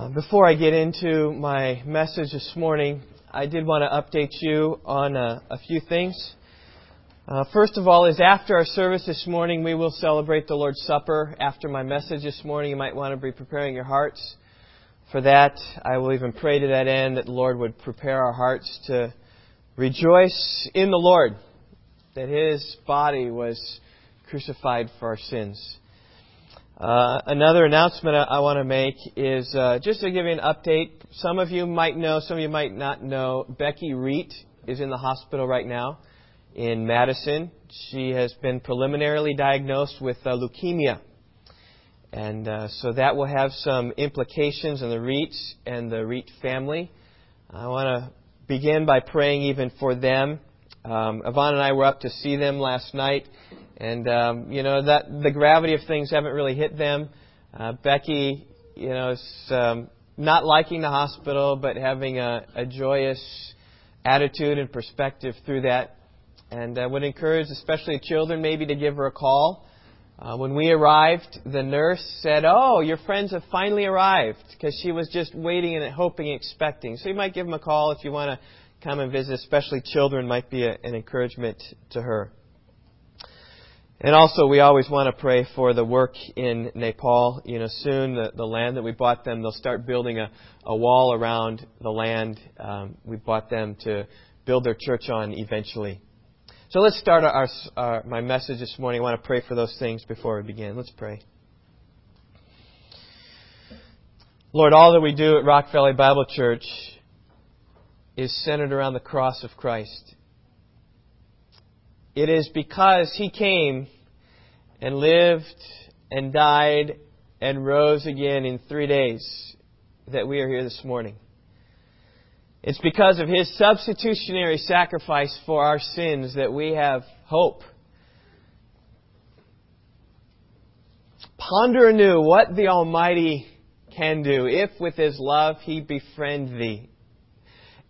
Uh, before I get into my message this morning, I did want to update you on a, a few things. Uh, first of all, is after our service this morning, we will celebrate the Lord's Supper. After my message this morning, you might want to be preparing your hearts for that. I will even pray to that end that the Lord would prepare our hearts to rejoice in the Lord, that His body was crucified for our sins. Uh, another announcement I, I want to make is uh, just to give you an update. Some of you might know, some of you might not know. Becky Reet is in the hospital right now in Madison. She has been preliminarily diagnosed with uh, leukemia. And uh, so that will have some implications on the Reets and the Reet family. I want to begin by praying even for them. Um, Yvonne and I were up to see them last night, and um, you know that the gravity of things haven't really hit them. Uh, Becky, you know, is um, not liking the hospital, but having a, a joyous attitude and perspective through that. And I would encourage, especially children, maybe to give her a call. Uh, when we arrived, the nurse said, "Oh, your friends have finally arrived," because she was just waiting and hoping, and expecting. So you might give them a call if you want to come and visit. Especially children might be a, an encouragement to her. And also, we always want to pray for the work in Nepal. You know, soon the, the land that we bought them, they'll start building a, a wall around the land um, we bought them to build their church on eventually. So let's start our, our, my message this morning. I want to pray for those things before we begin. Let's pray. Lord, all that we do at Rock Valley Bible Church is centered around the cross of Christ. It is because He came and lived and died and rose again in three days that we are here this morning. It's because of His substitutionary sacrifice for our sins that we have hope. Ponder anew what the Almighty can do if with His love He befriend thee.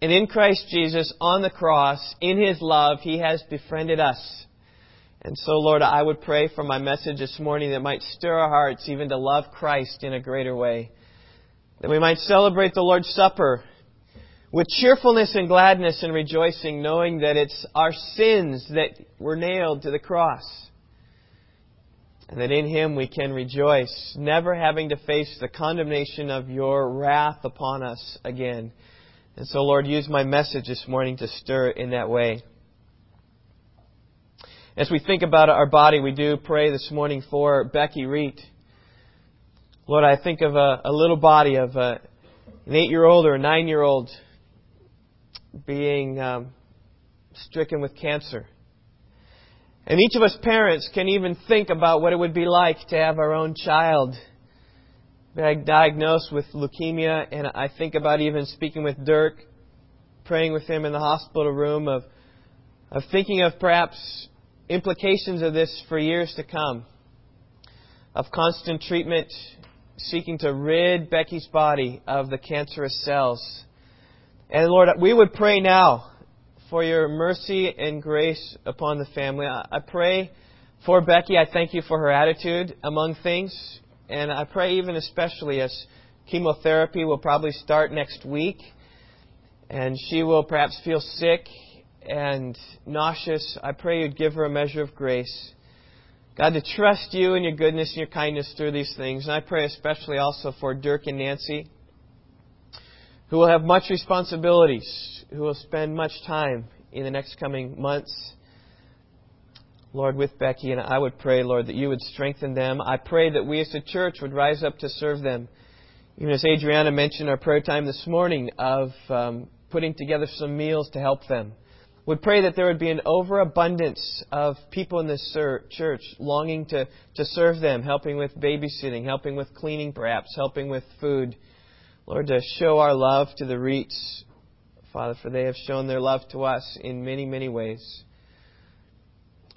And in Christ Jesus, on the cross, in His love, He has befriended us. And so, Lord, I would pray for my message this morning that might stir our hearts even to love Christ in a greater way. That we might celebrate the Lord's Supper with cheerfulness and gladness and rejoicing, knowing that it's our sins that were nailed to the cross. And that in Him we can rejoice, never having to face the condemnation of your wrath upon us again. And so, Lord, use my message this morning to stir in that way. As we think about our body, we do pray this morning for Becky Reet. Lord, I think of a, a little body of a, an eight year old or a nine year old being um, stricken with cancer. And each of us parents can even think about what it would be like to have our own child diagnosed with leukemia, and I think about even speaking with Dirk, praying with him in the hospital room, of, of thinking of perhaps implications of this for years to come, of constant treatment, seeking to rid Becky's body of the cancerous cells. And Lord, we would pray now for your mercy and grace upon the family. I pray for Becky. I thank you for her attitude among things. And I pray even especially as chemotherapy will probably start next week, and she will perhaps feel sick and nauseous. I pray you'd give her a measure of grace. God, to trust you and your goodness and your kindness through these things. And I pray especially also for Dirk and Nancy, who will have much responsibilities, who will spend much time in the next coming months Lord, with Becky, and I would pray, Lord, that you would strengthen them. I pray that we as a church would rise up to serve them. Even as Adriana mentioned our prayer time this morning of um, putting together some meals to help them. Would pray that there would be an overabundance of people in this church longing to, to serve them, helping with babysitting, helping with cleaning perhaps, helping with food. Lord, to show our love to the Reets, Father, for they have shown their love to us in many, many ways.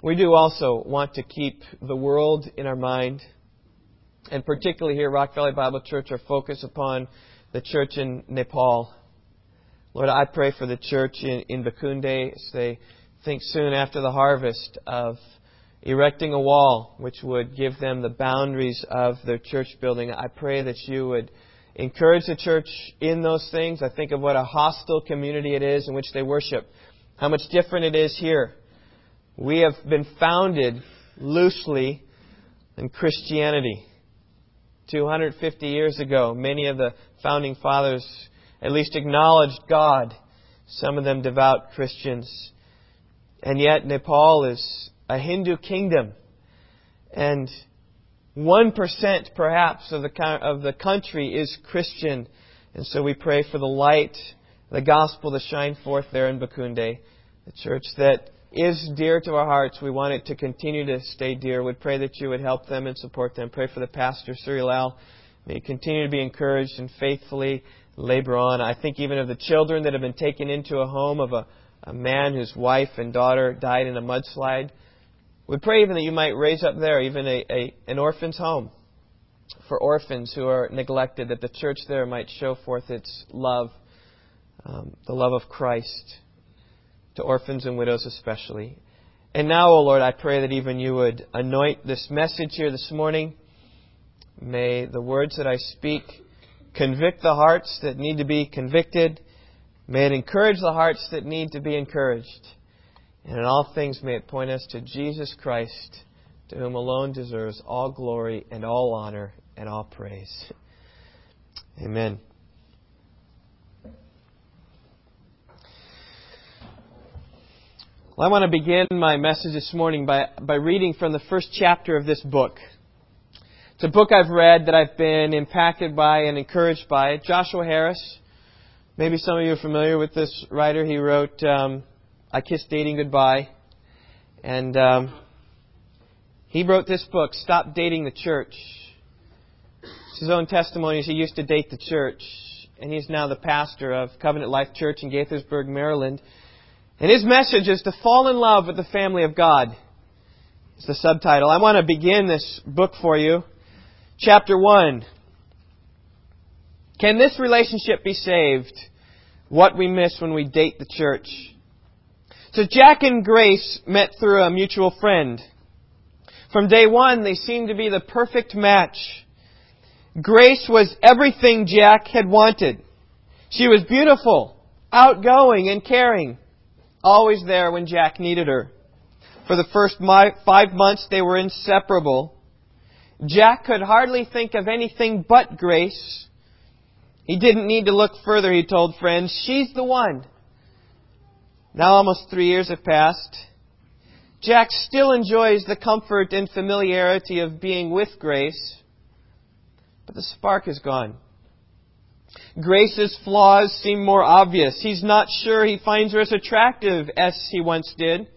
We do also want to keep the world in our mind, and particularly here at Rock Valley Bible Church, our focus upon the church in Nepal. Lord, I pray for the church in, in Bakunde as they think soon after the harvest of erecting a wall which would give them the boundaries of their church building. I pray that you would encourage the church in those things. I think of what a hostile community it is in which they worship. How much different it is here. We have been founded loosely in Christianity. 250 years ago, many of the founding fathers at least acknowledged God, some of them devout Christians. And yet, Nepal is a Hindu kingdom. And 1% perhaps of the, of the country is Christian. And so we pray for the light, the gospel to shine forth there in Bakunde, the church that is dear to our hearts. We want it to continue to stay dear. We pray that you would help them and support them. Pray for the pastor, Surilal. May he continue to be encouraged and faithfully labor on. I think even of the children that have been taken into a home of a, a man whose wife and daughter died in a mudslide. We pray even that you might raise up there even a, a, an orphan's home for orphans who are neglected, that the church there might show forth its love, um, the love of Christ, to orphans and widows especially. And now, O oh Lord, I pray that even you would anoint this message here this morning. May the words that I speak convict the hearts that need to be convicted. May it encourage the hearts that need to be encouraged. And in all things, may it point us to Jesus Christ, to whom alone deserves all glory and all honor and all praise. Amen. Well, I want to begin my message this morning by, by reading from the first chapter of this book. It's a book I've read that I've been impacted by and encouraged by. Joshua Harris. Maybe some of you are familiar with this writer. He wrote um, I Kissed Dating Goodbye. And um, he wrote this book, Stop Dating the Church. It's his own testimony he used to date the church. And he's now the pastor of Covenant Life Church in Gaithersburg, Maryland. And his message is to fall in love with the family of God. It's the subtitle. I want to begin this book for you. Chapter 1. Can this relationship be saved? What we miss when we date the church. So Jack and Grace met through a mutual friend. From day one, they seemed to be the perfect match. Grace was everything Jack had wanted. She was beautiful, outgoing, and caring. Always there when Jack needed her. For the first five months, they were inseparable. Jack could hardly think of anything but Grace. He didn't need to look further, he told friends. She's the one. Now almost three years have passed. Jack still enjoys the comfort and familiarity of being with Grace, but the spark is gone. Grace's flaws seem more obvious. He's not sure he finds her as attractive as he once did.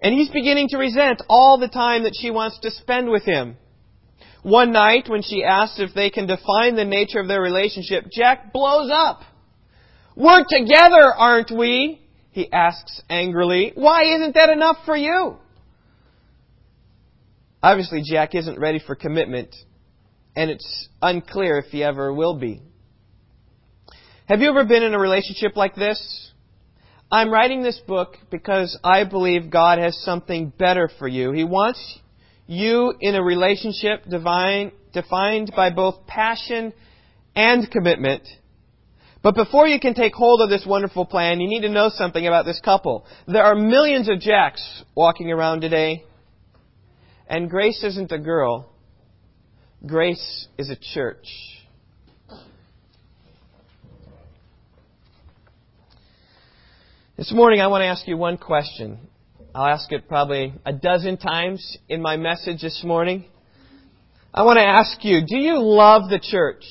And he's beginning to resent all the time that she wants to spend with him. One night, when she asks if they can define the nature of their relationship, Jack blows up. We're together, aren't we? he asks angrily. Why isn't that enough for you? Obviously, Jack isn't ready for commitment, and it's unclear if he ever will be. Have you ever been in a relationship like this? I'm writing this book because I believe God has something better for you. He wants you in a relationship divine, defined by both passion and commitment but before you can take hold of this wonderful plan, you need to know something about this couple. There are millions of Jacks walking around today, and Grace isn't a girl. Grace is a church. This morning, I want to ask you one question. I'll ask it probably a dozen times in my message this morning. I want to ask you, do you love the church?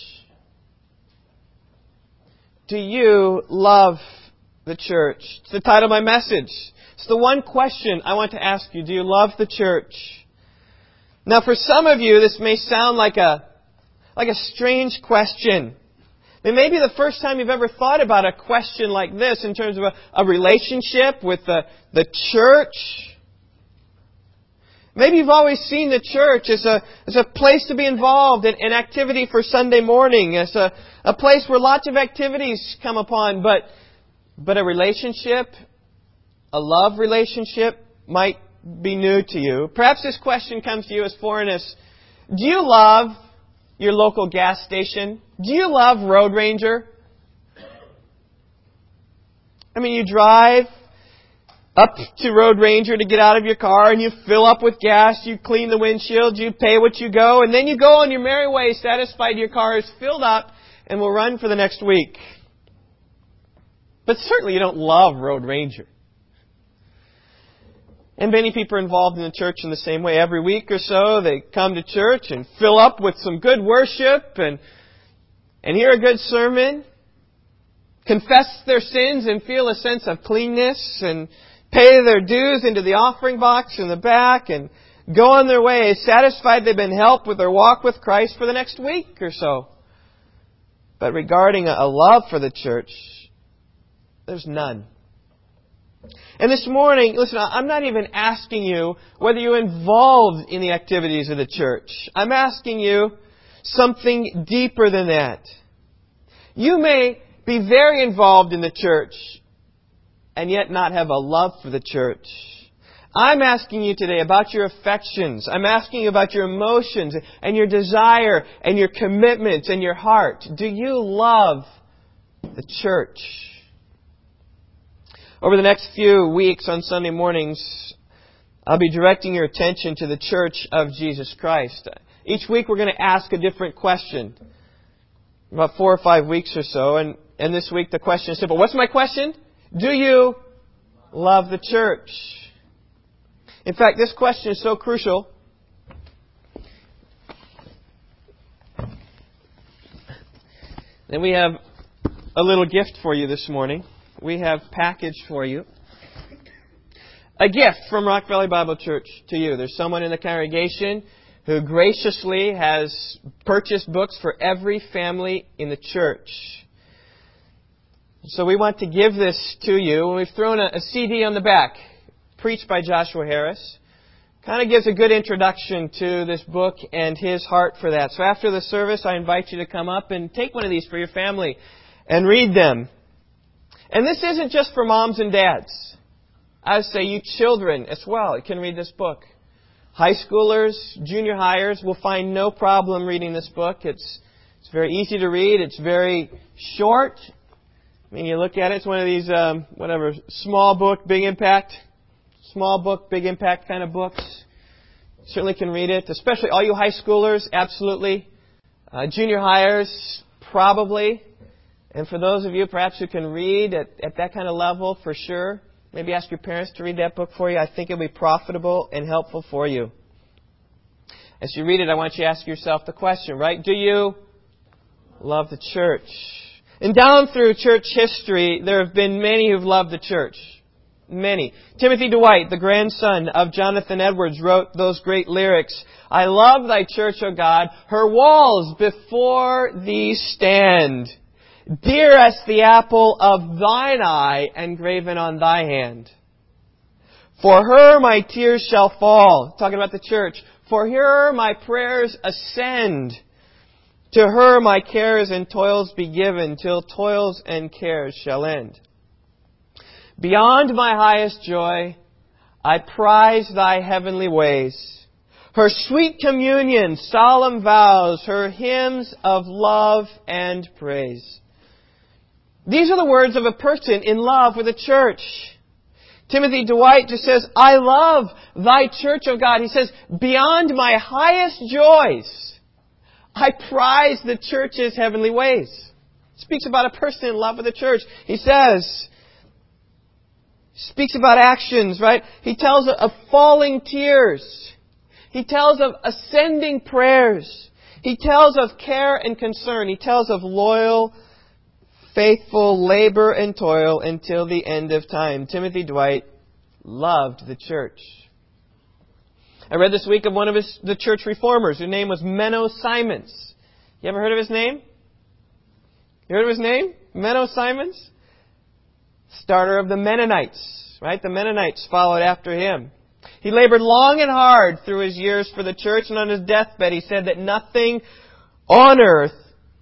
Do you love the church? It's the title of my message. It's the one question I want to ask you. Do you love the church? Now, for some of you, this may sound like a, like a strange question. It may be the first time you've ever thought about a question like this in terms of a, a relationship with the, the church. Maybe you've always seen the church as a, as a place to be involved in, in activity for Sunday morning, as a, a place where lots of activities come upon, but, but a relationship, a love relationship might be new to you. Perhaps this question comes to you as foreign as, do you love your local gas station? Do you love Road Ranger? I mean, you drive up to Road Ranger to get out of your car and you fill up with gas, you clean the windshield, you pay what you go, and then you go on your merry way satisfied your car is filled up and will run for the next week. But certainly you don't love Road Ranger. And many people are involved in the church in the same way. Every week or so, they come to church and fill up with some good worship and, and hear a good sermon, confess their sins and feel a sense of cleanness and pay their dues into the offering box in the back and go on their way satisfied they've been helped with their walk with Christ for the next week or so. But regarding a love for the church, there's none. And this morning, listen, I'm not even asking you whether you're involved in the activities of the church. I'm asking you something deeper than that. You may be very involved in the church and yet not have a love for the church. I'm asking you today about your affections. I'm asking you about your emotions and your desire and your commitments and your heart. Do you love the church? Over the next few weeks on Sunday mornings, I'll be directing your attention to the church of Jesus Christ. Each week we're going to ask a different question. About four or five weeks or so. And, and this week the question is simple. What's my question? Do you love the church? In fact, this question is so crucial. Then we have a little gift for you this morning. We have packaged for you a gift from Rock Valley Bible Church to you. There's someone in the congregation who graciously has purchased books for every family in the church. So we want to give this to you, we've thrown a, a CD on the back, preached by Joshua Harris. Kind of gives a good introduction to this book and his heart for that. So after the service, I invite you to come up and take one of these for your family and read them. And this isn't just for moms and dads. I say you children as well can read this book. High schoolers, junior hires will find no problem reading this book. It's, it's very easy to read. It's very short I mean, you look at it, it's one of these, um, whatever, small book, big impact, small book, big impact kind of books. Certainly can read it, especially all you high schoolers, absolutely. Uh, junior hires, probably. And for those of you perhaps who can read at, at that kind of level, for sure, maybe ask your parents to read that book for you. I think it'll be profitable and helpful for you. As you read it, I want you to ask yourself the question, right? Do you love the church? And down through church history, there have been many who've loved the church. Many. Timothy Dwight, the grandson of Jonathan Edwards, wrote those great lyrics. I love thy church, O God. Her walls before thee stand. Dear as the apple of thine eye, engraven on thy hand. For her my tears shall fall. Talking about the church. For her my prayers ascend. To her my cares and toils be given, till toils and cares shall end. Beyond my highest joy, I prize thy heavenly ways. Her sweet communion, solemn vows, her hymns of love and praise. These are the words of a person in love with the church. Timothy Dwight just says, I love thy church, O God. He says, beyond my highest joys, I prize the church's heavenly ways. Speaks about a person in love with the church. He says, speaks about actions, right? He tells of falling tears. He tells of ascending prayers. He tells of care and concern. He tells of loyal, faithful labor and toil until the end of time. Timothy Dwight loved the church. I read this week of one of his, the church reformers whose name was Menno Simons. You ever heard of his name? You heard of his name? Menno Simons? Starter of the Mennonites, right? The Mennonites followed after him. He labored long and hard through his years for the church, and on his deathbed he said that nothing on earth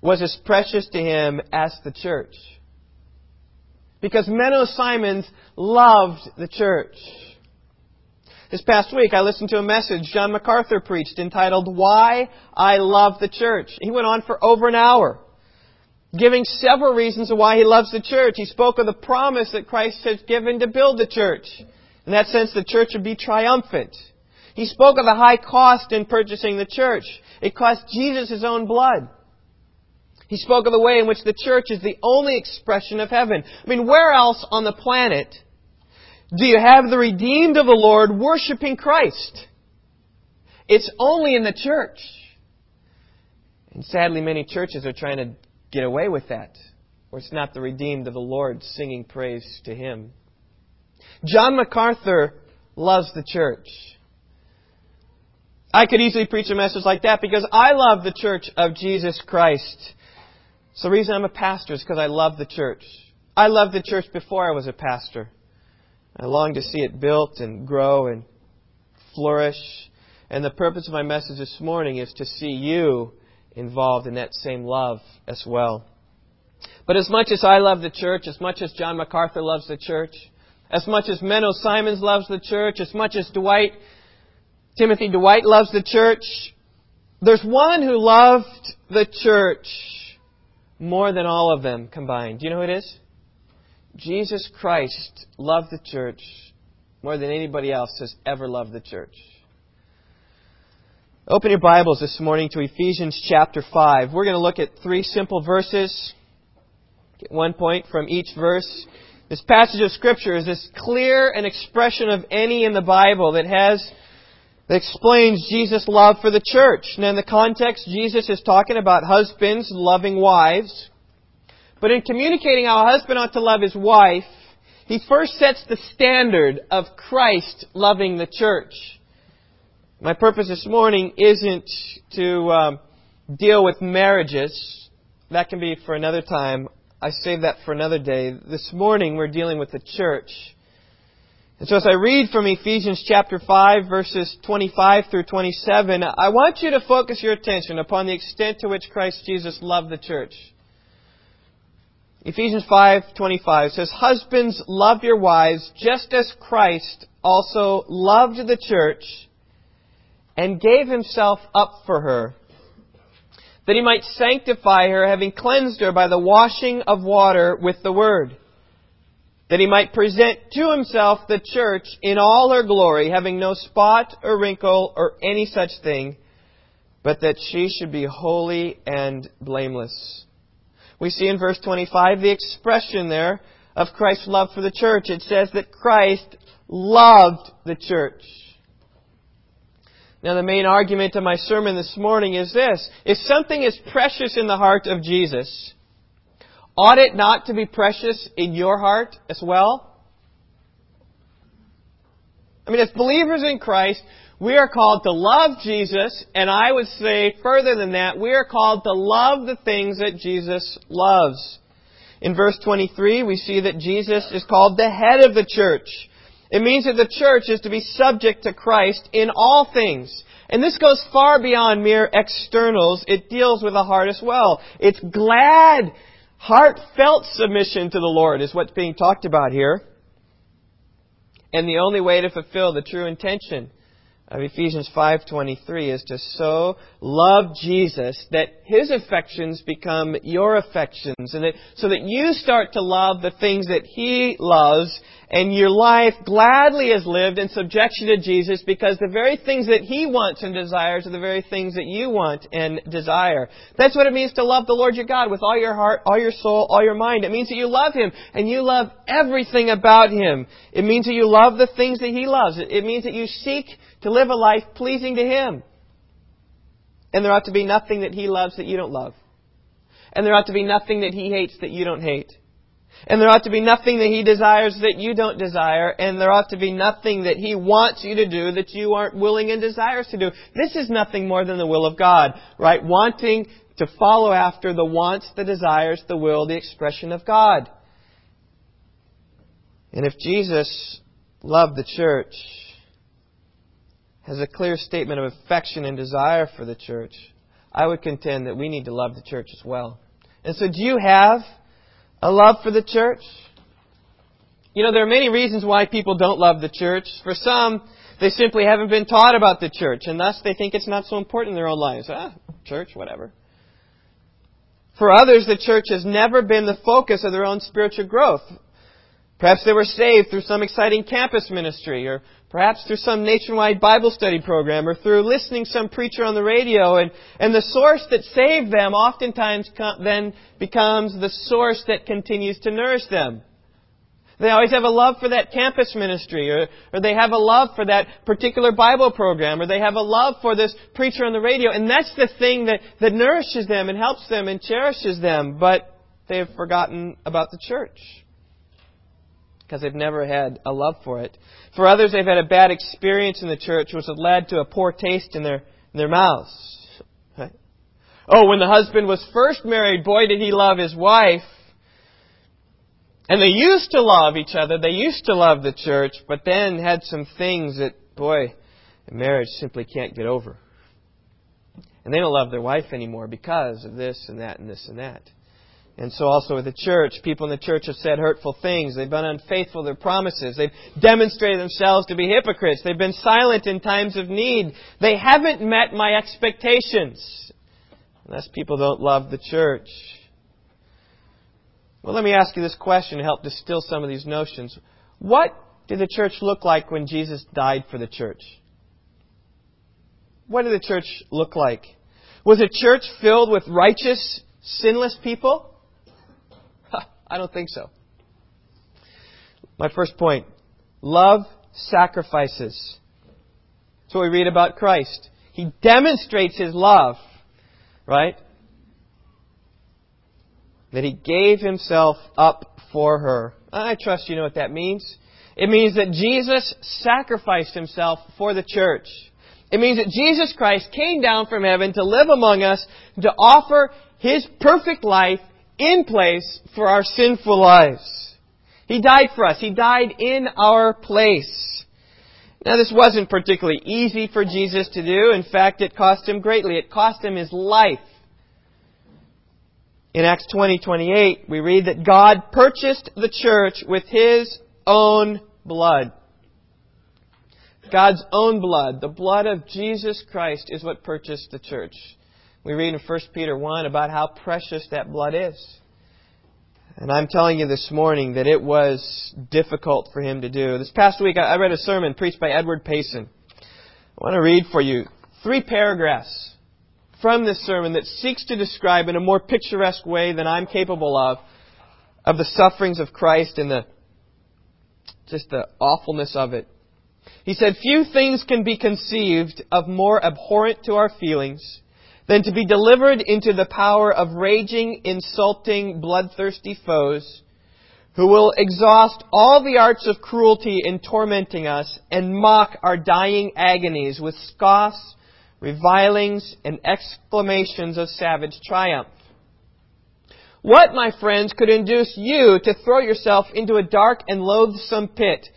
was as precious to him as the church. Because Menno Simons loved the church. This past week, I listened to a message John MacArthur preached entitled, Why I Love the Church. He went on for over an hour, giving several reasons why he loves the church. He spoke of the promise that Christ has given to build the church. In that sense, the church would be triumphant. He spoke of the high cost in purchasing the church. It cost Jesus his own blood. He spoke of the way in which the church is the only expression of heaven. I mean, where else on the planet do you have the redeemed of the Lord worshiping Christ? It's only in the church. And sadly, many churches are trying to get away with that, where it's not the redeemed of the Lord singing praise to Him. John MacArthur loves the church. I could easily preach a message like that because I love the church of Jesus Christ. So the reason I'm a pastor is because I love the church. I loved the church before I was a pastor. I longed to see it built and grow and flourish. And the purpose of my message this morning is to see you involved in that same love as well. But as much as I love the church, as much as John MacArthur loves the church, as much as Menno Simons loves the church, as much as Dwight, Timothy Dwight loves the church, there's one who loved the church more than all of them combined. Do you know who it is? Jesus Christ loved the church more than anybody else has ever loved the church. Open your Bibles this morning to Ephesians chapter 5. We're going to look at three simple verses. Get one point from each verse. This passage of Scripture is as clear an expression of any in the Bible that has explains Jesus' love for the church. Now, in the context, Jesus is talking about husbands loving wives. But in communicating how a husband ought to love his wife, he first sets the standard of Christ loving the church. My purpose this morning isn't to um, deal with marriages. That can be for another time. I save that for another day. This morning we're dealing with the church. And so as I read from Ephesians chapter 5 verses 25 through 27, I want you to focus your attention upon the extent to which Christ Jesus loved the church. Ephesians 5:25 says, "Husbands, love your wives just as Christ also loved the church and gave himself up for her, that he might sanctify her, having cleansed her by the washing of water with the word, that he might present to himself the church in all her glory, having no spot or wrinkle or any such thing, but that she should be holy and blameless." we see in verse 25 the expression there of Christ's love for the church. It says that Christ loved the church. Now, the main argument of my sermon this morning is this. If something is precious in the heart of Jesus, ought it not to be precious in your heart as well? I mean, as believers in Christ, we are called to love Jesus, and I would say further than that, we are called to love the things that Jesus loves. In verse 23, we see that Jesus is called the head of the church. It means that the church is to be subject to Christ in all things. And this goes far beyond mere externals. It deals with the heart as well. It's glad, heartfelt submission to the Lord is what's being talked about here. And the only way to fulfill the true intention of Ephesians 5:23 is to so love Jesus that his affections become your affections and that so that you start to love the things that he loves and your life gladly is lived in subjection to Jesus because the very things that He wants and desires are the very things that you want and desire. That's what it means to love the Lord your God with all your heart, all your soul, all your mind. It means that you love Him and you love everything about Him. It means that you love the things that He loves. It means that you seek to live a life pleasing to Him. And there ought to be nothing that He loves that you don't love. And there ought to be nothing that He hates that you don't hate. And there ought to be nothing that He desires that you don't desire. And there ought to be nothing that He wants you to do that you aren't willing and desires to do. This is nothing more than the will of God, right? Wanting to follow after the wants, the desires, the will, the expression of God. And if Jesus loved the church, has a clear statement of affection and desire for the church, I would contend that we need to love the church as well. And so do you have a love for the church? You know, there are many reasons why people don't love the church. For some, They simply haven't been taught about the church, and thus they think it's not so important in their own lives. Ah, church, whatever. For others, the church has never been the focus of their own spiritual growth. Perhaps they were saved through some exciting campus ministry, or perhaps through some nationwide Bible study program, or through listening some preacher on the radio, and, and the source that saved them oftentimes then becomes the source that continues to nourish them. They always have a love for that campus ministry, or, or they have a love for that particular Bible program, or they have a love for this preacher on the radio, and that's the thing that, that nourishes them and helps them and cherishes them, but they have forgotten about the church. Because they've never had a love for it. For others, they've had a bad experience in the church, which has led to a poor taste in their, in their mouths. Right? Oh, when the husband was first married, boy, did he love his wife. And they used to love each other. They used to love the church, but then had some things that, boy, marriage simply can't get over. And they don't love their wife anymore because of this and that and this and that. And so also with the church, people in the church have said hurtful things. They've been unfaithful to their promises. They've demonstrated themselves to be hypocrites. They've been silent in times of need. They haven't met my expectations. Unless people don't love the church. Well, let me ask you this question to help distill some of these notions. What did the church look like when Jesus died for the church? What did the church look like? Was a church filled with righteous, sinless people? I don't think so. My first point love sacrifices. What we read about Christ. He demonstrates his love, right? that he gave himself up for her. I trust you know what that means. It means that Jesus sacrificed himself for the church. It means that Jesus Christ came down from heaven to live among us, to offer his perfect life in place for our sinful lives. He died for us. He died in our place. Now this wasn't particularly easy for Jesus to do. In fact, it cost him greatly. It cost him his life. In Acts 20, 28, we read that God purchased the church with His own blood. God's own blood, the blood of Jesus Christ, is what purchased the church. We read in 1 Peter 1 about how precious that blood is. And I'm telling you this morning that it was difficult for him to do. This past week, I read a sermon preached by Edward Payson. I want to read for you three paragraphs from this sermon that seeks to describe in a more picturesque way than I'm capable of, of the sufferings of Christ and the, just the awfulness of it. He said, Few things can be conceived of more abhorrent to our feelings than to be delivered into the power of raging, insulting, bloodthirsty foes who will exhaust all the arts of cruelty in tormenting us and mock our dying agonies with scoffs revilings, and exclamations of savage triumph. What, my friends, could induce you to throw yourself into a dark and loathsome pit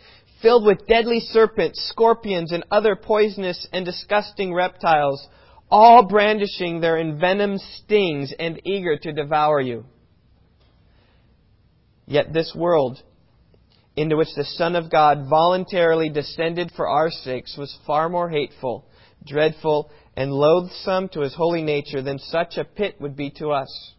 filled with deadly serpents, scorpions, and other poisonous and disgusting reptiles, all brandishing their envenomed stings and eager to devour you? Yet this world, into which the Son of God voluntarily descended for our sakes, was far more hateful dreadful, and loathsome to his holy nature than such a pit would be to us.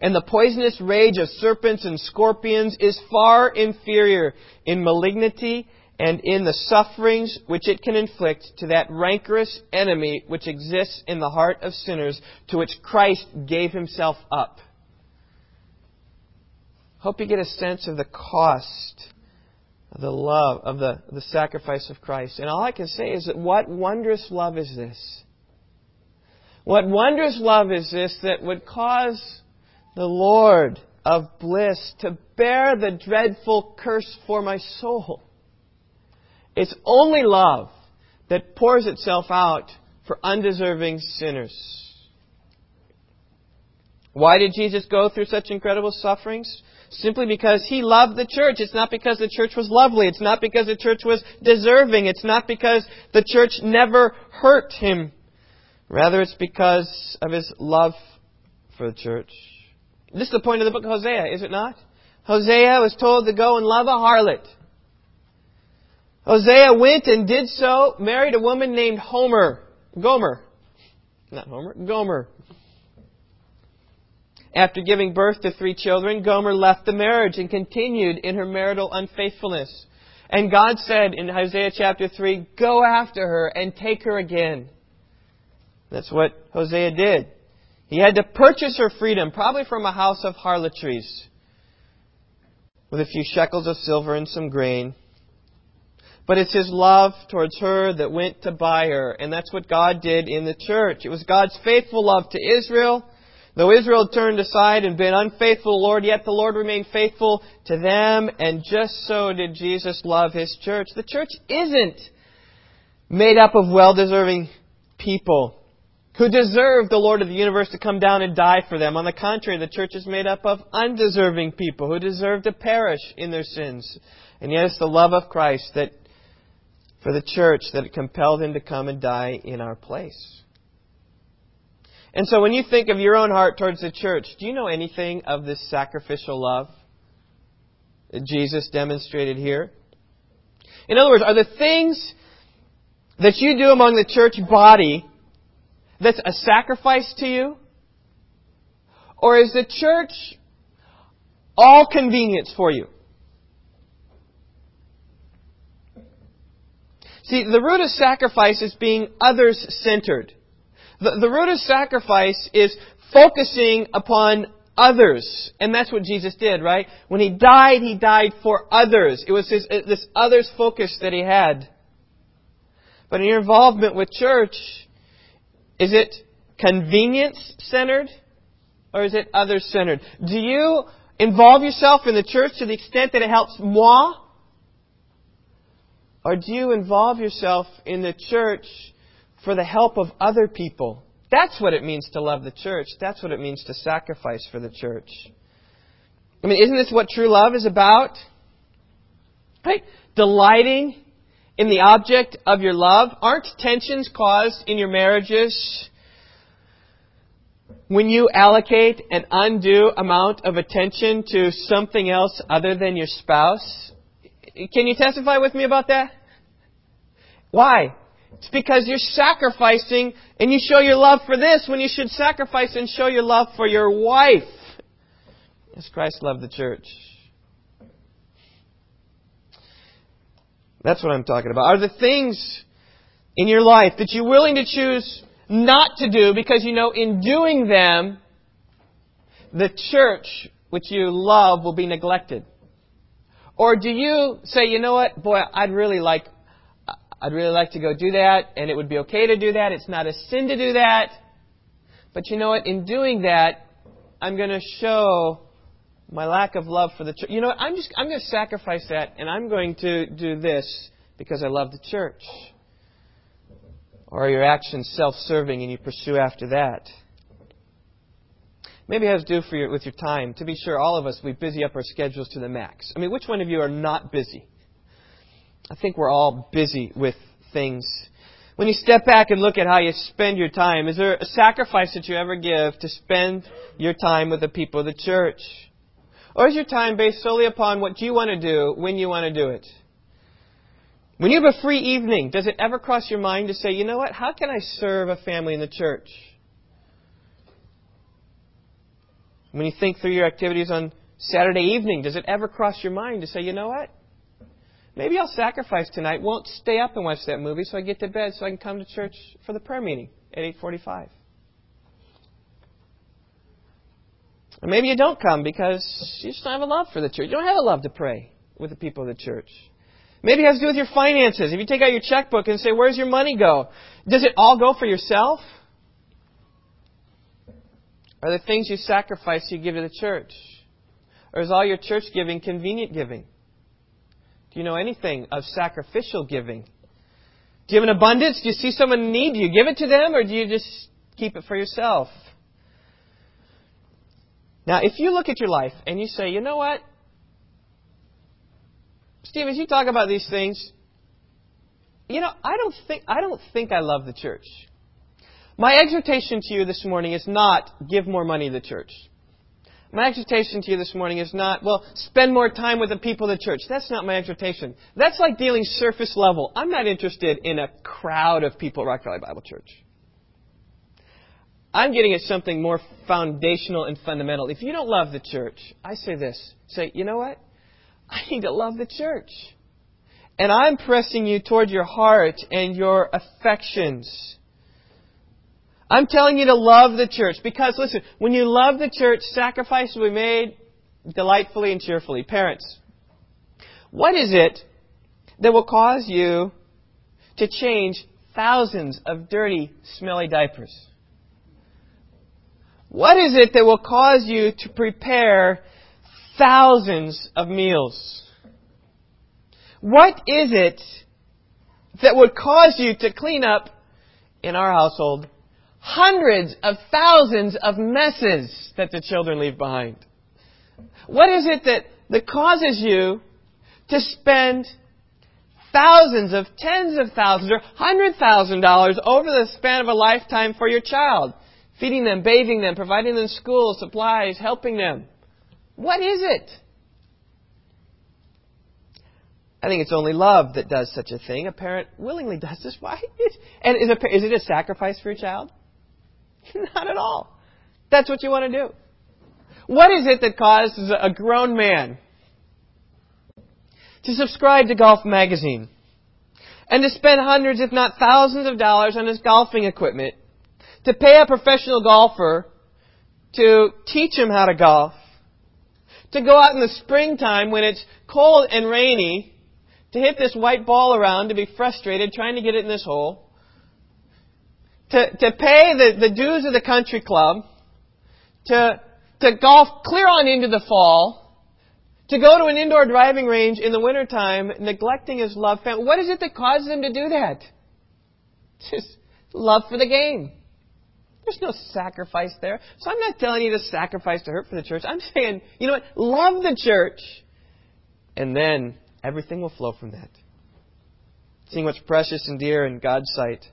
And the poisonous rage of serpents and scorpions is far inferior in malignity and in the sufferings which it can inflict to that rancorous enemy which exists in the heart of sinners to which Christ gave himself up. Hope you get a sense of the cost the love of the, the sacrifice of Christ. And all I can say is that what wondrous love is this? What wondrous love is this that would cause the Lord of bliss to bear the dreadful curse for my soul? It's only love that pours itself out for undeserving sinners. Why did Jesus go through such incredible sufferings? simply because he loved the church. It's not because the church was lovely. It's not because the church was deserving. It's not because the church never hurt him. Rather, it's because of his love for the church. This is the point of the book of Hosea, is it not? Hosea was told to go and love a harlot. Hosea went and did so, married a woman named Homer. Gomer. Not Homer, Gomer. After giving birth to three children, Gomer left the marriage and continued in her marital unfaithfulness. And God said in Hosea chapter 3, Go after her and take her again. That's what Hosea did. He had to purchase her freedom, probably from a house of harlotries, with a few shekels of silver and some grain. But it's his love towards her that went to buy her. And that's what God did in the church. It was God's faithful love to Israel. Though Israel turned aside and been unfaithful to the Lord, yet the Lord remained faithful to them. And just so did Jesus love his church. The church isn't made up of well-deserving people who deserve the Lord of the universe to come down and die for them. On the contrary, the church is made up of undeserving people who deserve to perish in their sins. And yet it's the love of Christ that for the church that it compelled him to come and die in our place. And so when you think of your own heart towards the church, do you know anything of this sacrificial love that Jesus demonstrated here? In other words, are the things that you do among the church body that's a sacrifice to you? Or is the church all convenience for you? See, the root of sacrifice is being others centered. The, the root of sacrifice is focusing upon others. And that's what Jesus did, right? When he died, he died for others. It was his, uh, this others focus that he had. But in your involvement with church, is it convenience centered or is it others centered? Do you involve yourself in the church to the extent that it helps moi? Or do you involve yourself in the church for the help of other people? That's what it means to love the church. That's what it means to sacrifice for the church. I mean, isn't this what true love is about? Right? Delighting in the object of your love. Aren't tensions caused in your marriages when you allocate an undue amount of attention to something else other than your spouse? Can you testify with me about that? Why? It's because you're sacrificing and you show your love for this when you should sacrifice and show your love for your wife. As Christ loved the church. That's what I'm talking about. Are the things in your life that you're willing to choose not to do because you know in doing them, the church which you love will be neglected? Or do you say, you know what, boy, I'd really like I'd really like to go do that, and it would be okay to do that. It's not a sin to do that. But you know what? In doing that, I'm going to show my lack of love for the church. You know what? I'm just I'm going to sacrifice that, and I'm going to do this because I love the church. Or are your actions self-serving, and you pursue after that? Maybe it has to do for your, with your time. To be sure, all of us we busy up our schedules to the max. I mean, which one of you are not busy? I think we're all busy with things. When you step back and look at how you spend your time, is there a sacrifice that you ever give to spend your time with the people of the church? Or is your time based solely upon what you want to do when you want to do it? When you have a free evening, does it ever cross your mind to say, you know what, how can I serve a family in the church? When you think through your activities on Saturday evening, does it ever cross your mind to say, you know what, Maybe I'll sacrifice tonight, won't stay up and watch that movie so I get to bed so I can come to church for the prayer meeting at 8:45. Or maybe you don't come because you just don't have a love for the church. You don't have a love to pray with the people of the church. Maybe it has to do with your finances. If you take out your checkbook and say, Where's your money go? Does it all go for yourself? Are the things you sacrifice you give to the church? Or is all your church giving convenient giving? Do you know anything of sacrificial giving? Do you have an abundance? Do you see someone in need? Do you give it to them or do you just keep it for yourself? Now, if you look at your life and you say, you know what? Steve, as you talk about these things, you know, I don't think I don't think I love the church. My exhortation to you this morning is not give more money to the church. My exhortation to you this morning is not, well, spend more time with the people of the church. That's not my exhortation. That's like dealing surface level. I'm not interested in a crowd of people at Rock Valley Bible Church. I'm getting at something more foundational and fundamental. If you don't love the church, I say this. Say, you know what? I need to love the church. And I'm pressing you toward your heart and your affections. I'm telling you to love the church because listen, when you love the church, sacrifices will be made delightfully and cheerfully. Parents, what is it that will cause you to change thousands of dirty, smelly diapers? What is it that will cause you to prepare thousands of meals? What is it that would cause you to clean up in our household hundreds of thousands of messes that the children leave behind? What is it that, that causes you to spend thousands of tens of thousands or hundred thousand dollars over the span of a lifetime for your child? Feeding them, bathing them, providing them school, supplies, helping them. What is it? I think it's only love that does such a thing. A parent willingly does this. Why? And is, a, is it a sacrifice for your child? Not at all. That's what you want to do. What is it that causes a grown man to subscribe to Golf Magazine and to spend hundreds, if not thousands of dollars on his golfing equipment, to pay a professional golfer to teach him how to golf, to go out in the springtime when it's cold and rainy, to hit this white ball around, to be frustrated trying to get it in this hole, to, to pay the, the dues of the country club, to, to golf clear on into the fall, to go to an indoor driving range in the wintertime, neglecting his love. What is it that causes him to do that? Just love for the game. There's no sacrifice there. So I'm not telling you to sacrifice to hurt for the church. I'm saying, you know what? Love the church. And then everything will flow from that. Seeing what's precious and dear in God's sight.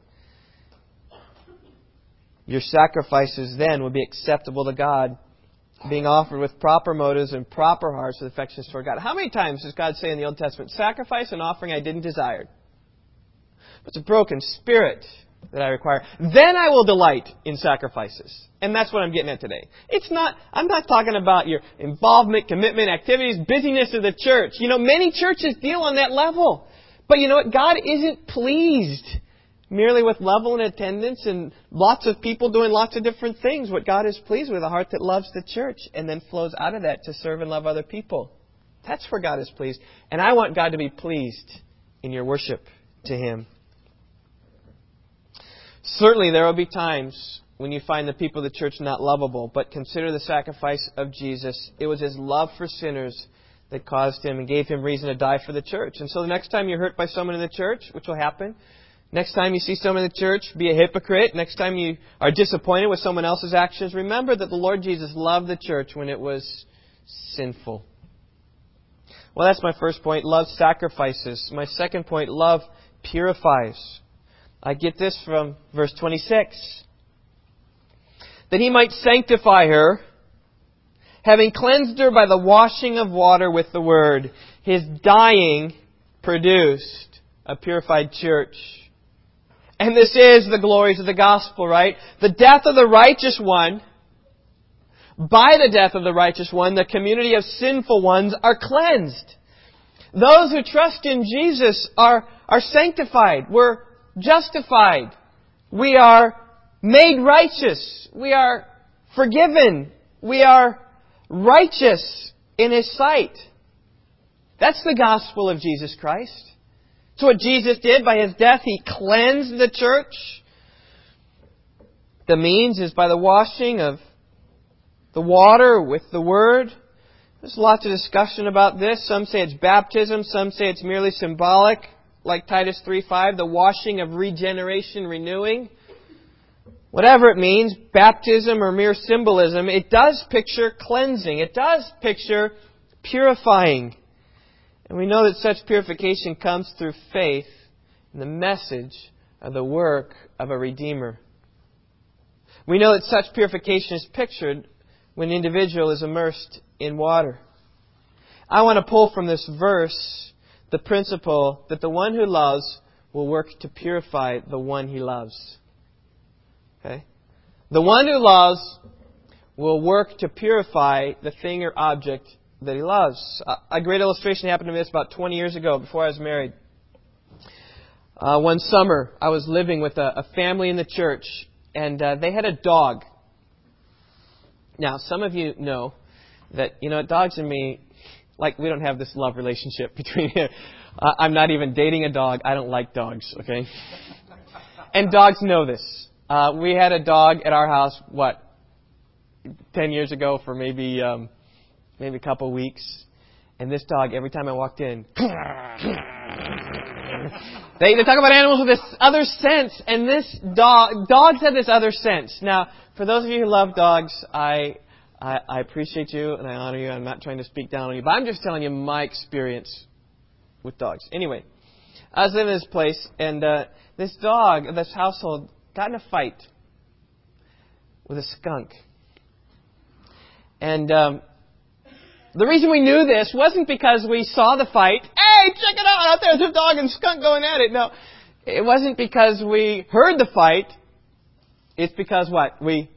Your sacrifices then will be acceptable to God, being offered with proper motives and proper hearts with affections toward God. How many times does God say in the Old Testament, sacrifice and offering I didn't desire? It's a broken spirit that I require. Then I will delight in sacrifices. And that's what I'm getting at today. It's not, I'm not talking about your involvement, commitment, activities, busyness of the church. You know, many churches deal on that level. But you know what? God isn't pleased merely with level and attendance and lots of people doing lots of different things. What God is pleased with, a heart that loves the church and then flows out of that to serve and love other people. That's where God is pleased. And I want God to be pleased in your worship to Him. Certainly, there will be times when you find the people of the church not lovable, but consider the sacrifice of Jesus. It was His love for sinners that caused Him and gave Him reason to die for the church. And so the next time you're hurt by someone in the church, which will happen, Next time you see someone in the church, be a hypocrite. Next time you are disappointed with someone else's actions, remember that the Lord Jesus loved the church when it was sinful. Well, that's my first point. Love sacrifices. My second point, love purifies. I get this from verse 26. That he might sanctify her, having cleansed her by the washing of water with the word. His dying produced a purified church. And this is the glories of the gospel, right? The death of the righteous one, by the death of the righteous one, the community of sinful ones are cleansed. Those who trust in Jesus are, are sanctified. We're justified. We are made righteous. We are forgiven. We are righteous in His sight. That's the gospel of Jesus Christ. So what Jesus did by His death, He cleansed the church. The means is by the washing of the water with the Word. There's lots of discussion about this. Some say it's baptism. Some say it's merely symbolic, like Titus 3.5, the washing of regeneration, renewing. Whatever it means, baptism or mere symbolism, it does picture cleansing. It does picture purifying. And we know that such purification comes through faith in the message of the work of a Redeemer. We know that such purification is pictured when the individual is immersed in water. I want to pull from this verse the principle that the one who loves will work to purify the one he loves. Okay? The one who loves will work to purify the thing or object that he loves. A great illustration happened to me this about 20 years ago before I was married. Uh, one summer, I was living with a, a family in the church, and uh, they had a dog. Now, some of you know that, you know, dogs and me, like, we don't have this love relationship between here. Uh, I'm not even dating a dog. I don't like dogs, okay? and dogs know this. Uh, we had a dog at our house, what, 10 years ago for maybe, um, maybe a couple weeks. And this dog, every time I walked in, they, they talk about animals with this other sense, and this dog, dogs have this other sense. Now, for those of you who love dogs, I, I, I appreciate you and I honor you. I'm not trying to speak down on you, but I'm just telling you my experience with dogs. Anyway, I was living in this place, and uh, this dog, this household, got in a fight with a skunk. And um, the reason we knew this wasn't because we saw the fight. Hey, check it out! Out there's a dog and skunk going at it. No, it wasn't because we heard the fight. It's because what? We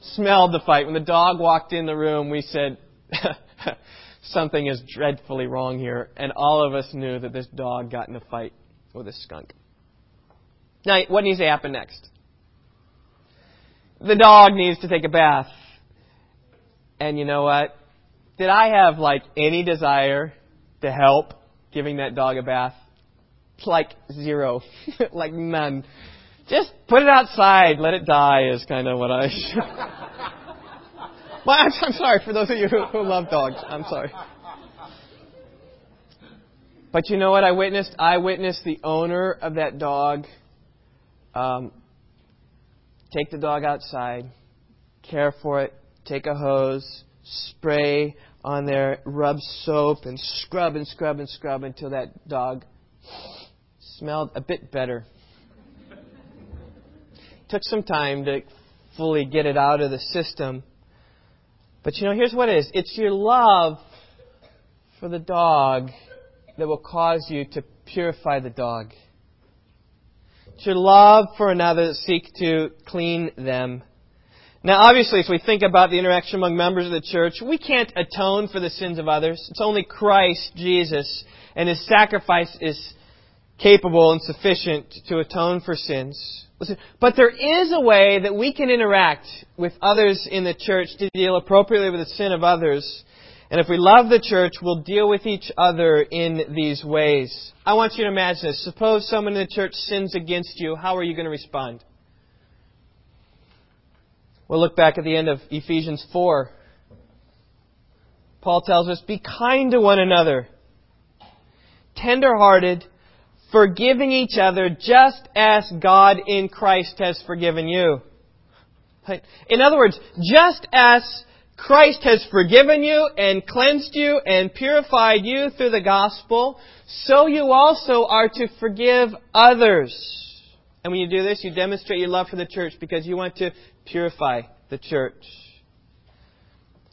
smelled the fight. When the dog walked in the room, we said, something is dreadfully wrong here. And all of us knew that this dog got in a fight with a skunk. Now, what needs to happen next? The dog needs to take a bath. And you know what? Did I have like any desire to help giving that dog a bath? Like zero. like none. Just put it outside, let it die is kind of what I. well, I'm, I'm, sorry for those of you who, who love dogs. I'm sorry. But you know what I witnessed? I witnessed the owner of that dog um, take the dog outside, care for it, take a hose, spray on there, rub soap, and scrub and scrub and scrub until that dog smelled a bit better. Took some time to fully get it out of the system. But you know, here's what it is it's your love for the dog that will cause you to purify the dog. It's your love for another that seek to clean them. Now, obviously, as we think about the interaction among members of the church, we can't atone for the sins of others. It's only Christ, Jesus, and His sacrifice is capable and sufficient to atone for sins. Listen, but there is a way that we can interact with others in the church to deal appropriately with the sin of others. And if we love the church, we'll deal with each other in these ways. I want you to imagine this. Suppose someone in the church sins against you. How are you going to respond? We'll look back at the end of Ephesians 4. Paul tells us, Be kind to one another, tender-hearted, forgiving each other just as God in Christ has forgiven you. In other words, just as Christ has forgiven you and cleansed you and purified you through the gospel, so you also are to forgive others. And when you do this, you demonstrate your love for the church because you want to purify the church.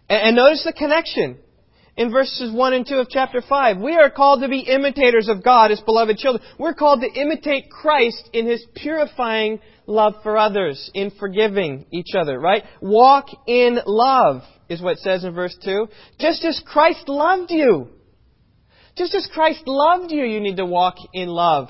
And, notice the connection in verses 1 and 2 of chapter 5. We are called to be imitators of God as beloved children. We're called to imitate Christ in His purifying love for others, in forgiving each other, right? Walk in love is what it says in verse 2. Just as Christ loved you. Just as Christ loved you, you need to walk in love.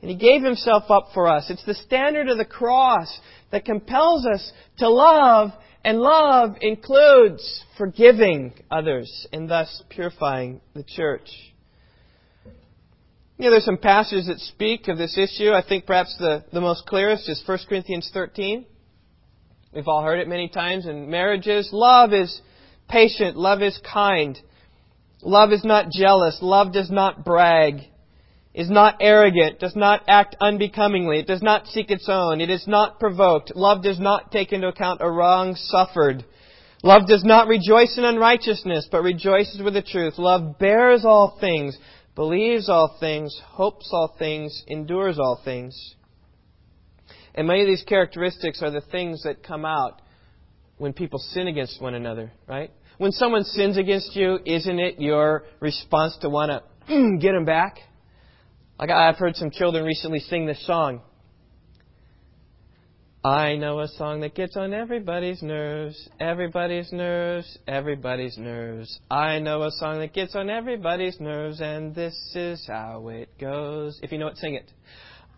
And He gave Himself up for us. It's the standard of the cross that compels us to love and love includes forgiving others and thus purifying the church. You know, there's some passages that speak of this issue. I think perhaps the, the most clearest is 1 Corinthians 13. We've all heard it many times in marriages. Love is patient. Love is kind. Love is not jealous. Love does not brag is not arrogant, does not act unbecomingly, it does not seek its own, it is not provoked. Love does not take into account a wrong suffered. Love does not rejoice in unrighteousness, but rejoices with the truth. Love bears all things, believes all things, hopes all things, endures all things. And many of these characteristics are the things that come out when people sin against one another, right? When someone sins against you, isn't it your response to want to get them back? Like I've heard some children recently sing this song. I know a song that gets on everybody's nerves, everybody's nerves, everybody's nerves. I know a song that gets on everybody's nerves, and this is how it goes. If you know it, sing it.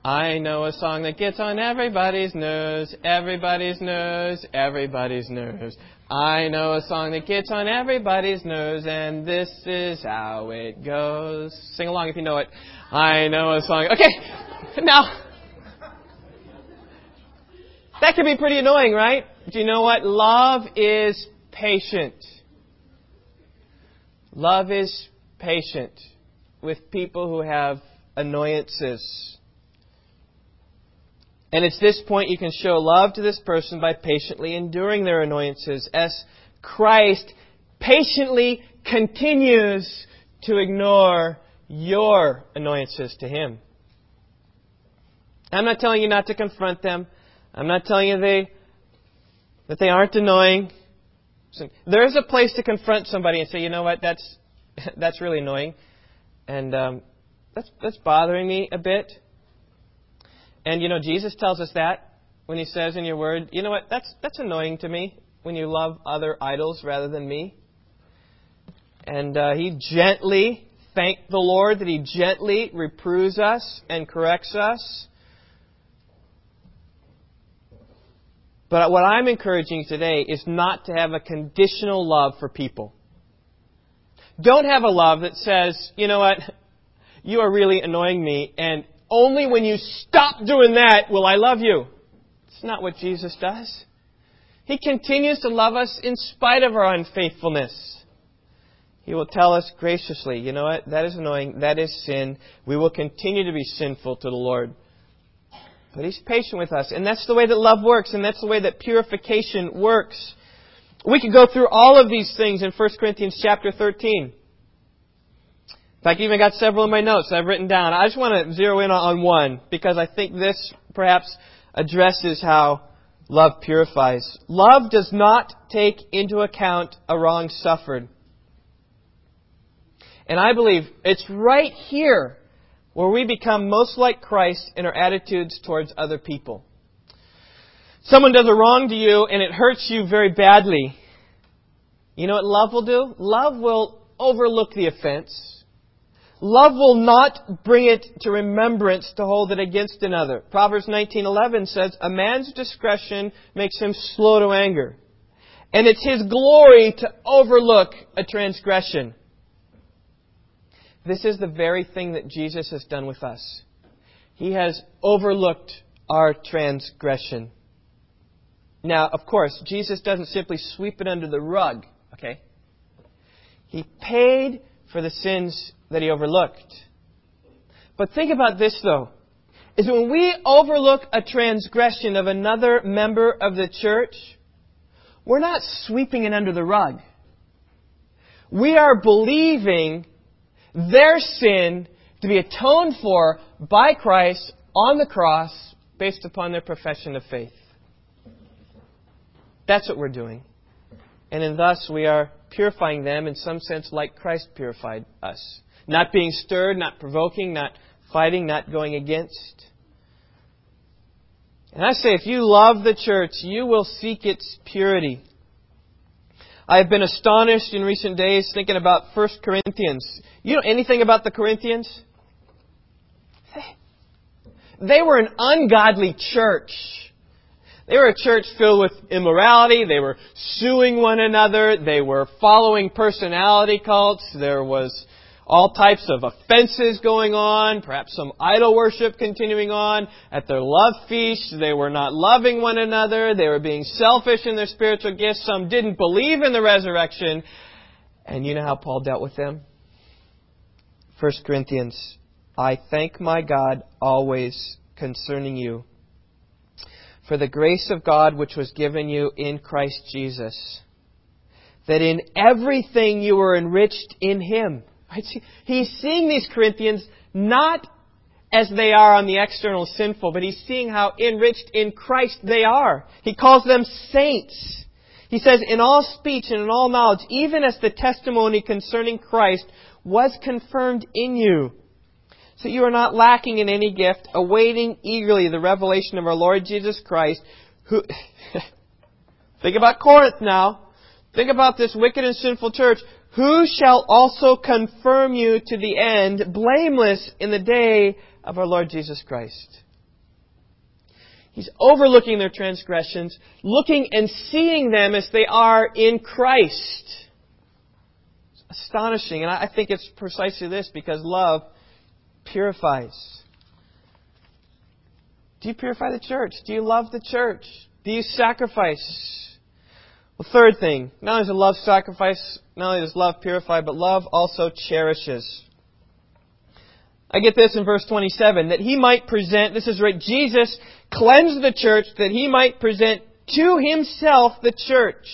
I know a song that gets on everybody's nerves, everybody's nerves, everybody's nerves. I know a song that gets on everybody's nerves, and this is how it goes. Sing along if you know it. I know a song. Okay, now. That can be pretty annoying, right? Do you know what? Love is patient. Love is patient with people who have annoyances. And it's this point you can show love to this person by patiently enduring their annoyances as Christ patiently continues to ignore your annoyances to Him. I'm not telling you not to confront them. I'm not telling you they, that they aren't annoying. There is a place to confront somebody and say, you know what, that's, that's really annoying. And um, that's, that's bothering me a bit. And, you know, Jesus tells us that when he says in your word, you know what, that's, that's annoying to me when you love other idols rather than me. And uh, he gently, thank the Lord that he gently reproves us and corrects us. But what I'm encouraging today is not to have a conditional love for people. Don't have a love that says, you know what, you are really annoying me, and only when you stop doing that will I love you. It's not what Jesus does. He continues to love us in spite of our unfaithfulness. He will tell us graciously, you know what, that is annoying, that is sin. We will continue to be sinful to the Lord. But He's patient with us. And that's the way that love works, and that's the way that purification works. We could go through all of these things in 1 Corinthians chapter 13. In fact, I even got several in my notes I've written down. I just want to zero in on one because I think this perhaps addresses how love purifies. Love does not take into account a wrong suffered. And I believe it's right here where we become most like Christ in our attitudes towards other people. Someone does a wrong to you and it hurts you very badly. You know what love will do? Love will overlook the offense. Love will not bring it to remembrance to hold it against another. Proverbs 19:11 says, "A man's discretion makes him slow to anger, and it's his glory to overlook a transgression." This is the very thing that Jesus has done with us. He has overlooked our transgression. Now, of course, Jesus doesn't simply sweep it under the rug, okay? He paid for the sins that he overlooked. But think about this, though. Is when we overlook a transgression of another member of the church, we're not sweeping it under the rug. We are believing their sin to be atoned for by Christ on the cross based upon their profession of faith. That's what we're doing. And in thus we are purifying them in some sense like Christ purified us. Not being stirred, not provoking, not fighting, not going against. And I say, if you love the church, you will seek its purity. I have been astonished in recent days thinking about 1 Corinthians. You know anything about the Corinthians? They were an ungodly church. They were a church filled with immorality. They were suing one another. They were following personality cults. There was all types of offenses going on, perhaps some idol worship continuing on. At their love feast, they were not loving one another. They were being selfish in their spiritual gifts. Some didn't believe in the resurrection. And you know how Paul dealt with them? 1 Corinthians, I thank my God always concerning you for the grace of God which was given you in Christ Jesus, that in everything you were enriched in Him He's seeing these Corinthians not as they are on the external sinful, but he's seeing how enriched in Christ they are. He calls them saints. He says, in all speech and in all knowledge, even as the testimony concerning Christ was confirmed in you. So you are not lacking in any gift, awaiting eagerly the revelation of our Lord Jesus Christ, who, think about Corinth now. Think about this wicked and sinful church. Who shall also confirm you to the end, blameless in the day of our Lord Jesus Christ? He's overlooking their transgressions, looking and seeing them as they are in Christ. It's astonishing. And I think it's precisely this because love purifies. Do you purify the church? Do you love the church? Do you sacrifice? Well, third thing, not only does love sacrifice, not only does love purify, but love also cherishes. I get this in verse 27, that he might present, this is right, Jesus cleansed the church that he might present to himself the church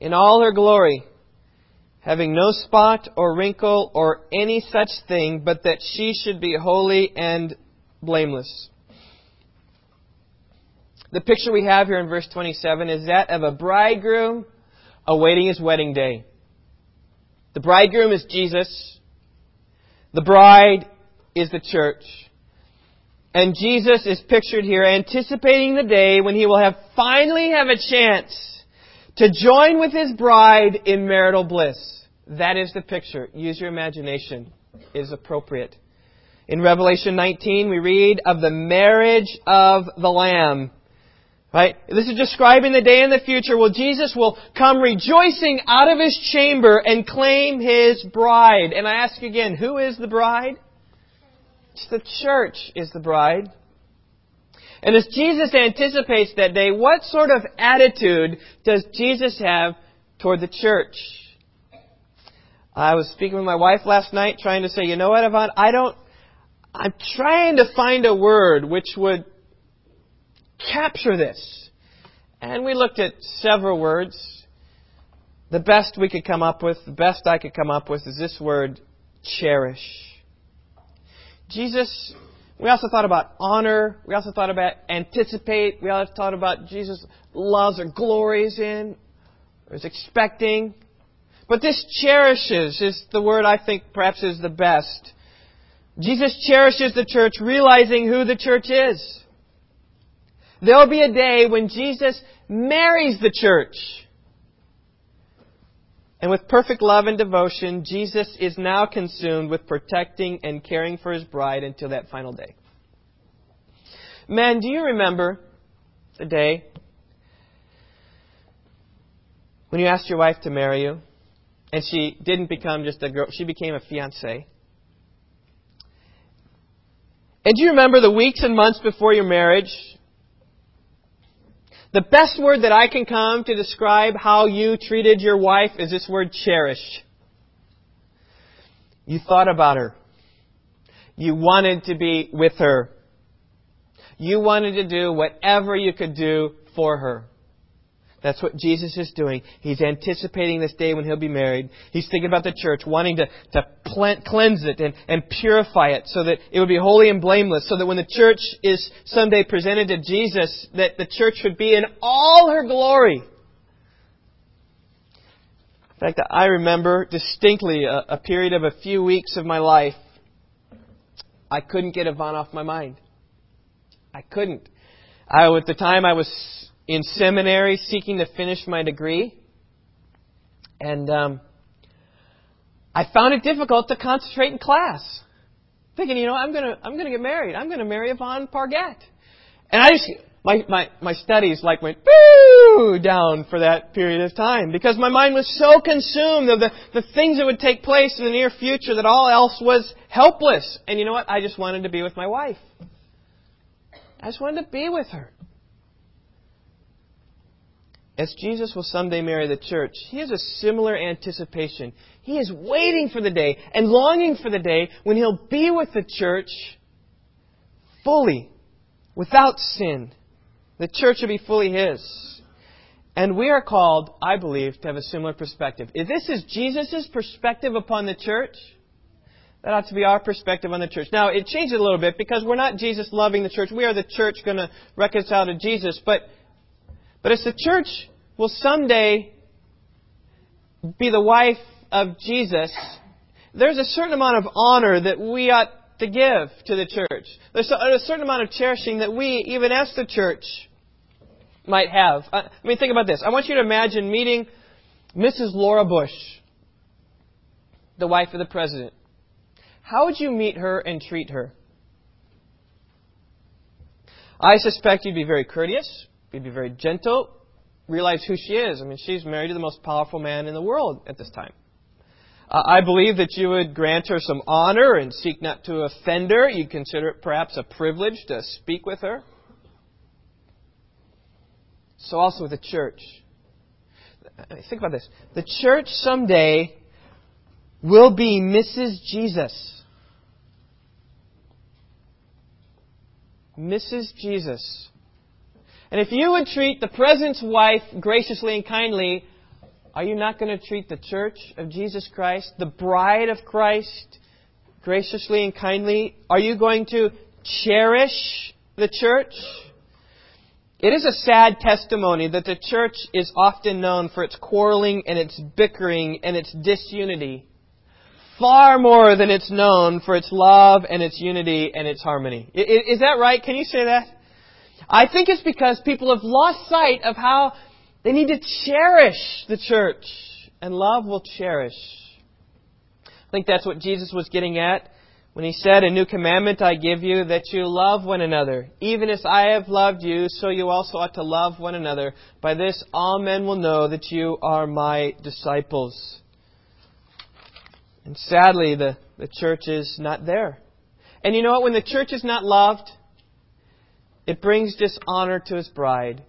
in all her glory, having no spot or wrinkle or any such thing, but that she should be holy and blameless. The picture we have here in verse 27 is that of a bridegroom awaiting his wedding day. The bridegroom is Jesus. The bride is the church. And Jesus is pictured here anticipating the day when he will have finally have a chance to join with his bride in marital bliss. That is the picture. Use your imagination. It is appropriate. In Revelation 19, we read of the marriage of the Lamb. Right? This is describing the day in the future where Jesus will come rejoicing out of his chamber and claim his bride. And I ask again, who is the bride? It's the church is the bride. And as Jesus anticipates that day, what sort of attitude does Jesus have toward the church? I was speaking with my wife last night trying to say, you know what, Yvonne, I don't, I'm trying to find a word which would capture this. And we looked at several words. The best we could come up with, the best I could come up with is this word, cherish. Jesus, we also thought about honor. We also thought about anticipate. We also thought about Jesus loves or glories in, or is expecting. But this cherishes is the word I think perhaps is the best. Jesus cherishes the church, realizing who the church is. There will be a day when Jesus marries the church. And with perfect love and devotion, Jesus is now consumed with protecting and caring for his bride until that final day. Men, do you remember the day when you asked your wife to marry you and she didn't become just a girl, she became a fiance? And do you remember the weeks and months before your marriage the best word that I can come to describe how you treated your wife is this word cherish. You thought about her. You wanted to be with her. You wanted to do whatever you could do for her. That's what Jesus is doing. He's anticipating this day when he'll be married. He's thinking about the church, wanting to, to plant, cleanse it and, and purify it so that it would be holy and blameless, so that when the church is someday presented to Jesus, that the church would be in all her glory. In fact, I remember distinctly a, a period of a few weeks of my life. I couldn't get Yvonne off my mind. I couldn't. I, at the time, I was in seminary seeking to finish my degree. And um, I found it difficult to concentrate in class. Thinking, you know, I'm gonna I'm gonna get married. I'm gonna marry Yvonne Parget. And I just my, my, my studies like went boo down for that period of time because my mind was so consumed of the, the things that would take place in the near future that all else was helpless. And you know what? I just wanted to be with my wife. I just wanted to be with her as Jesus will someday marry the church, he has a similar anticipation. He is waiting for the day and longing for the day when he'll be with the church fully, without sin. The church will be fully his. And we are called, I believe, to have a similar perspective. If this is Jesus' perspective upon the church, that ought to be our perspective on the church. Now, it changes a little bit because we're not Jesus loving the church. We are the church going to reconcile to Jesus. But But as the church will someday be the wife of Jesus, there's a certain amount of honor that we ought to give to the church. There's a certain amount of cherishing that we, even as the church, might have. Uh, I mean, think about this. I want you to imagine meeting Mrs. Laura Bush, the wife of the president. How would you meet her and treat her? I suspect you'd be very courteous, you'd be very gentle, realize who she is. I mean, she's married to the most powerful man in the world at this time. Uh, I believe that you would grant her some honor and seek not to offend her. You'd consider it perhaps a privilege to speak with her. So also with the church. Think about this. The church someday will be Mrs. Jesus. Mrs. Jesus. And if you would treat the president's wife graciously and kindly, are you not going to treat the church of Jesus Christ, the bride of Christ, graciously and kindly? Are you going to cherish the church? It is a sad testimony that the church is often known for its quarreling and its bickering and its disunity, far more than it's known for its love and its unity and its harmony. Is that right? Can you say that? I think it's because people have lost sight of how they need to cherish the church, and love will cherish. I think that's what Jesus was getting at when he said, A new commandment I give you, that you love one another. Even as I have loved you, so you also ought to love one another. By this all men will know that you are my disciples. And sadly, the, the church is not there. And you know what? When the church is not loved, it brings dishonor to his bride.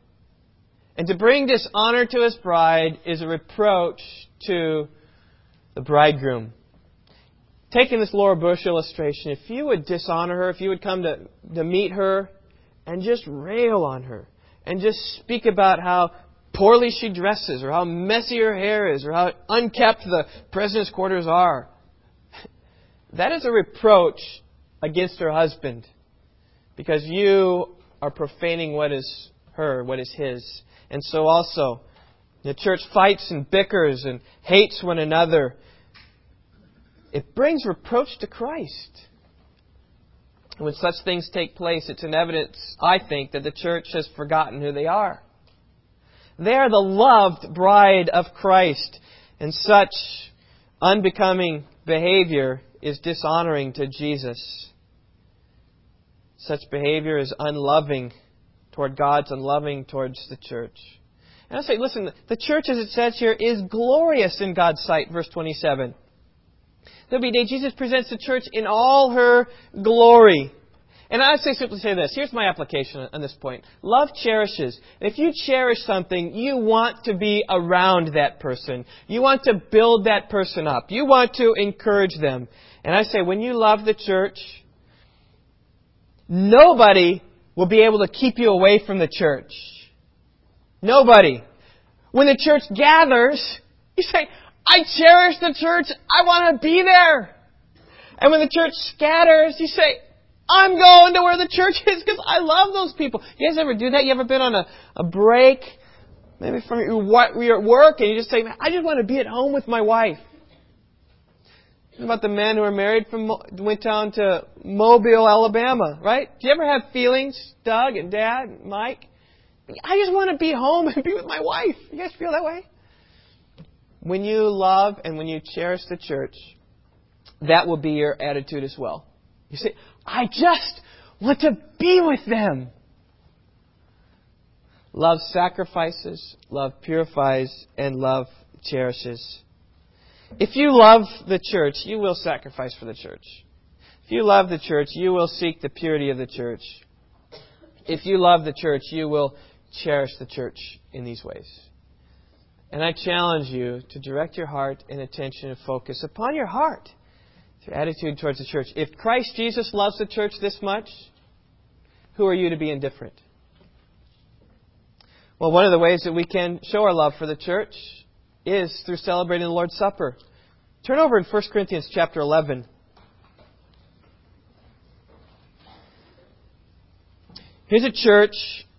And to bring dishonor to his bride is a reproach to the bridegroom. Taking this Laura Bush illustration, if you would dishonor her, if you would come to, to meet her and just rail on her and just speak about how poorly she dresses or how messy her hair is or how unkept the president's quarters are, that is a reproach against her husband because you are profaning what is her, what is his. And so also, the church fights and bickers and hates one another. It brings reproach to Christ. When such things take place, it's an evidence, I think, that the church has forgotten who they are. They are the loved bride of Christ, and such unbecoming behavior is dishonoring to Jesus. Such behavior is unloving toward God's and loving towards the church. And I say, listen, the church, as it says here, is glorious in God's sight, verse 27. There'll be a day Jesus presents the church in all her glory. And I say simply say this. Here's my application on this point. Love cherishes. If you cherish something, you want to be around that person. You want to build that person up. You want to encourage them. And I say, when you love the church, nobody will be able to keep you away from the church. Nobody. When the church gathers, you say, I cherish the church. I want to be there. And when the church scatters, you say, I'm going to where the church is because I love those people. You guys ever do that? You ever been on a, a break, maybe from your, your work, and you just say, man, I just want to be at home with my wife. About the men who are married from went down to Mobile, Alabama, right? Do you ever have feelings, Doug and Dad, and Mike? I just want to be home and be with my wife. You guys feel that way? When you love and when you cherish the church, that will be your attitude as well. You say, I just want to be with them. Love sacrifices, love purifies, and love cherishes. If you love the church, you will sacrifice for the church. If you love the church, you will seek the purity of the church. If you love the church, you will cherish the church in these ways. And I challenge you to direct your heart and attention and focus upon your heart, your attitude towards the church. If Christ Jesus loves the church this much, who are you to be indifferent? Well, one of the ways that we can show our love for the church is through celebrating the Lord's Supper. Turn over in 1 Corinthians chapter 11. Here's a church